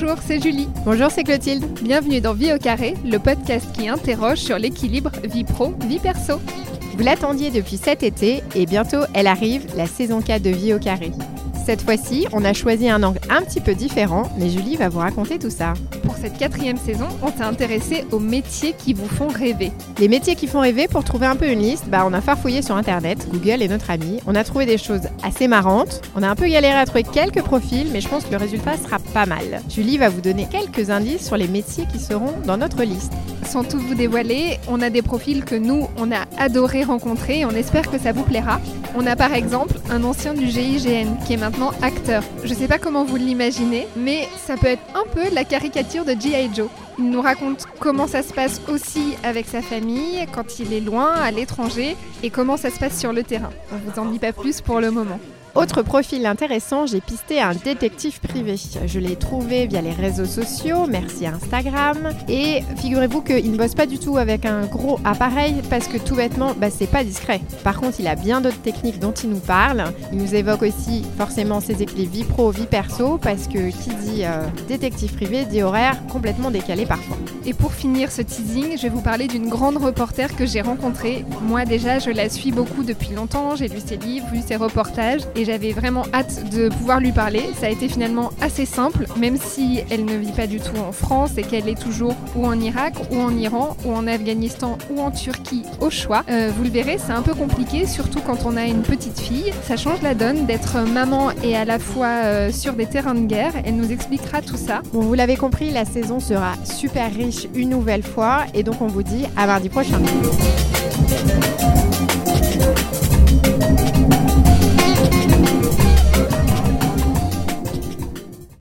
Bonjour, c'est Julie. Bonjour, c'est Clotilde. Bienvenue dans Vie au carré, le podcast qui interroge sur l'équilibre vie pro, vie perso. Vous l'attendiez depuis cet été et bientôt elle arrive, la saison 4 de Vie au carré. Cette fois-ci, on a choisi un angle un petit peu différent, mais Julie va vous raconter tout ça. Pour cette quatrième saison, on s'est intéressé aux métiers qui vous font rêver. Les métiers qui font rêver, pour trouver un peu une liste, bah on a farfouillé sur internet, Google est notre ami. On a trouvé des choses assez marrantes. On a un peu galéré à trouver quelques profils, mais je pense que le résultat sera pas mal. Julie va vous donner quelques indices sur les métiers qui seront dans notre liste. Sans tout vous dévoiler, on a des profils que nous, on a adoré rencontrer et on espère que ça vous plaira. On a par exemple un ancien du GIGN qui est maintenant acteur. Je sais pas comment vous l'imaginez, mais ça peut être un peu la caricature de G.I. Joe. Il nous raconte comment ça se passe aussi avec sa famille, quand il est loin, à l'étranger, et comment ça se passe sur le terrain. On vous en dit pas plus pour le moment. Autre profil intéressant, j'ai pisté un détective privé. Je l'ai trouvé via les réseaux sociaux, merci Instagram. Et figurez-vous qu'il ne bosse pas du tout avec un gros appareil parce que tout bêtement, bah, c'est pas discret. Par contre, il a bien d'autres techniques dont il nous parle. Il nous évoque aussi forcément ses équilibres vie pro, vie perso parce que qui dit euh, détective privé dit horaire complètement décalé parfois. Et pour finir ce teasing, je vais vous parler d'une grande reporter que j'ai rencontrée. Moi déjà, je la suis beaucoup depuis longtemps, j'ai lu ses livres, vu ses reportages et j'avais vraiment hâte de pouvoir lui parler. Ça a été finalement assez simple, même si elle ne vit pas du tout en France et qu'elle est toujours ou en Irak, ou en Iran, ou en Afghanistan, ou en Turquie, au choix. Euh, vous le verrez, c'est un peu compliqué, surtout quand on a une petite fille. Ça change la donne d'être maman et à la fois euh, sur des terrains de guerre. Elle nous expliquera tout ça. Bon, vous l'avez compris, la saison sera super riche une nouvelle fois et donc on vous dit à mardi prochain.